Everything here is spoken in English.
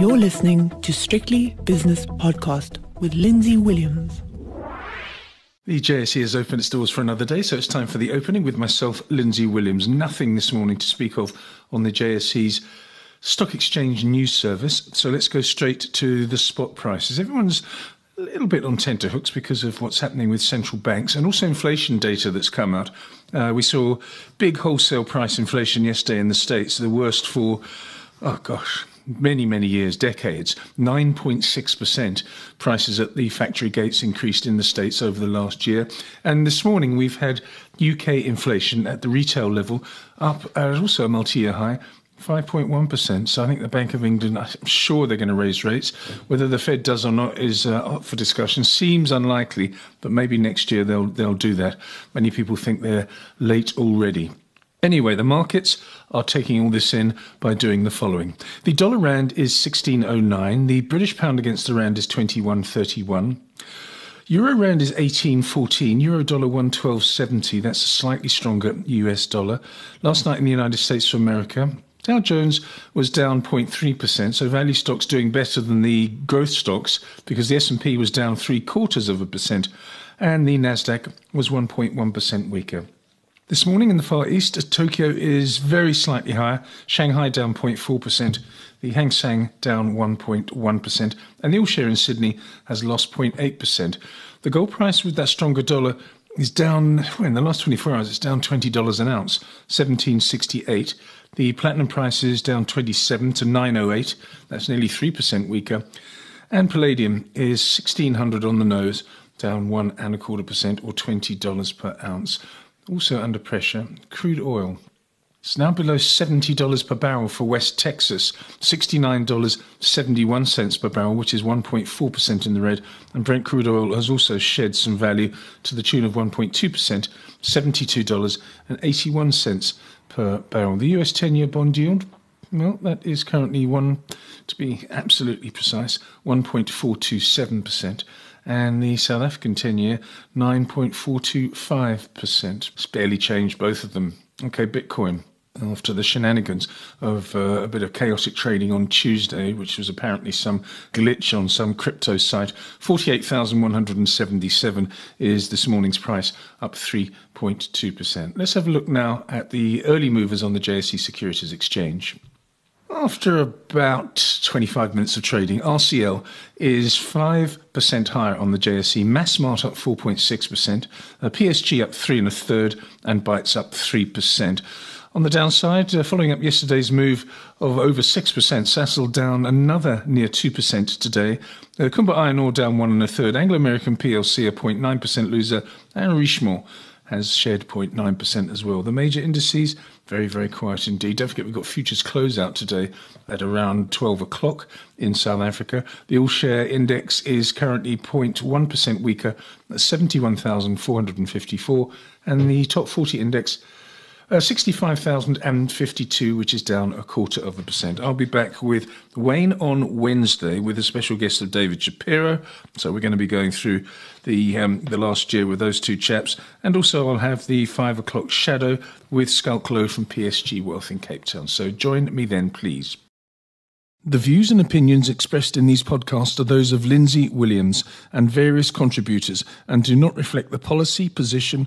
You're listening to Strictly Business Podcast with Lindsay Williams. The JSE has opened its doors for another day, so it's time for the opening with myself, Lindsay Williams. Nothing this morning to speak of on the JSE's stock exchange news service. So let's go straight to the spot prices. Everyone's a little bit on tenterhooks because of what's happening with central banks and also inflation data that's come out. Uh, we saw big wholesale price inflation yesterday in the States, the worst for, oh gosh, many, many years, decades. 9.6% prices at the factory gates increased in the States over the last year. And this morning we've had UK inflation at the retail level up at also a multi year high. 5.1%. So I think the Bank of England, I'm sure they're going to raise rates. Whether the Fed does or not is uh, up for discussion. Seems unlikely, but maybe next year they'll they'll do that. Many people think they're late already. Anyway, the markets are taking all this in by doing the following. The dollar rand is 1609, the British pound against the rand is 2131. Euro rand is 1814, euro dollar 112.70. That's a slightly stronger US dollar. Last night in the United States of America, Dow Jones was down 0.3%, so value stocks doing better than the growth stocks because the S&P was down 3 quarters of a percent and the Nasdaq was 1.1% weaker. This morning in the Far East, Tokyo is very slightly higher, Shanghai down 0.4%, the Hang Seng down 1.1%, and the All Share in Sydney has lost 0.8%. The gold price with that stronger dollar is down, well, in the last 24 hours, it's down $20 an ounce, 1768. The platinum price is down 27 to 908, that's nearly 3% weaker. And palladium is 1600 on the nose, down one and a quarter percent or $20 per ounce also under pressure, crude oil. It's now below $70 per barrel for West Texas, $69.71 per barrel, which is 1.4% in the red. And Brent crude oil has also shed some value to the tune of 1.2%, $72.81 per barrel. The US 10 year bond yield, well, that is currently one, to be absolutely precise, 1.427% and the South African 10 year 9.425%. It's barely changed both of them. Okay, Bitcoin. After the shenanigans of uh, a bit of chaotic trading on Tuesday, which was apparently some glitch on some crypto site, 48,177 is this morning's price, up 3.2%. Let's have a look now at the early movers on the JSE Securities Exchange. After about 25 minutes of trading, RCL is 5% higher on the JSE, Massmart up 4.6%, uh, PSG up 3 and a third, and Bytes up 3%. On the downside, uh, following up yesterday's move of over 6%, Sasol down another near 2% today. Uh, Kumba Iron Ore down 1 and a third, Anglo American PLC a 0.9% loser, and Richemont has shed 0.9% as well. The major indices, very, very quiet indeed. Don't forget, we've got futures close out today at around 12 o'clock in South Africa. The all share index is currently 0.1% weaker at 71,454, and the top 40 index uh, 65,052, which is down a quarter of a percent. I'll be back with Wayne on Wednesday with a special guest of David Shapiro. So we're going to be going through the um, the last year with those two chaps, and also I'll have the five o'clock shadow with Schalk Louw from PSG Wealth in Cape Town. So join me then, please. The views and opinions expressed in these podcasts are those of Lindsay Williams and various contributors and do not reflect the policy, position,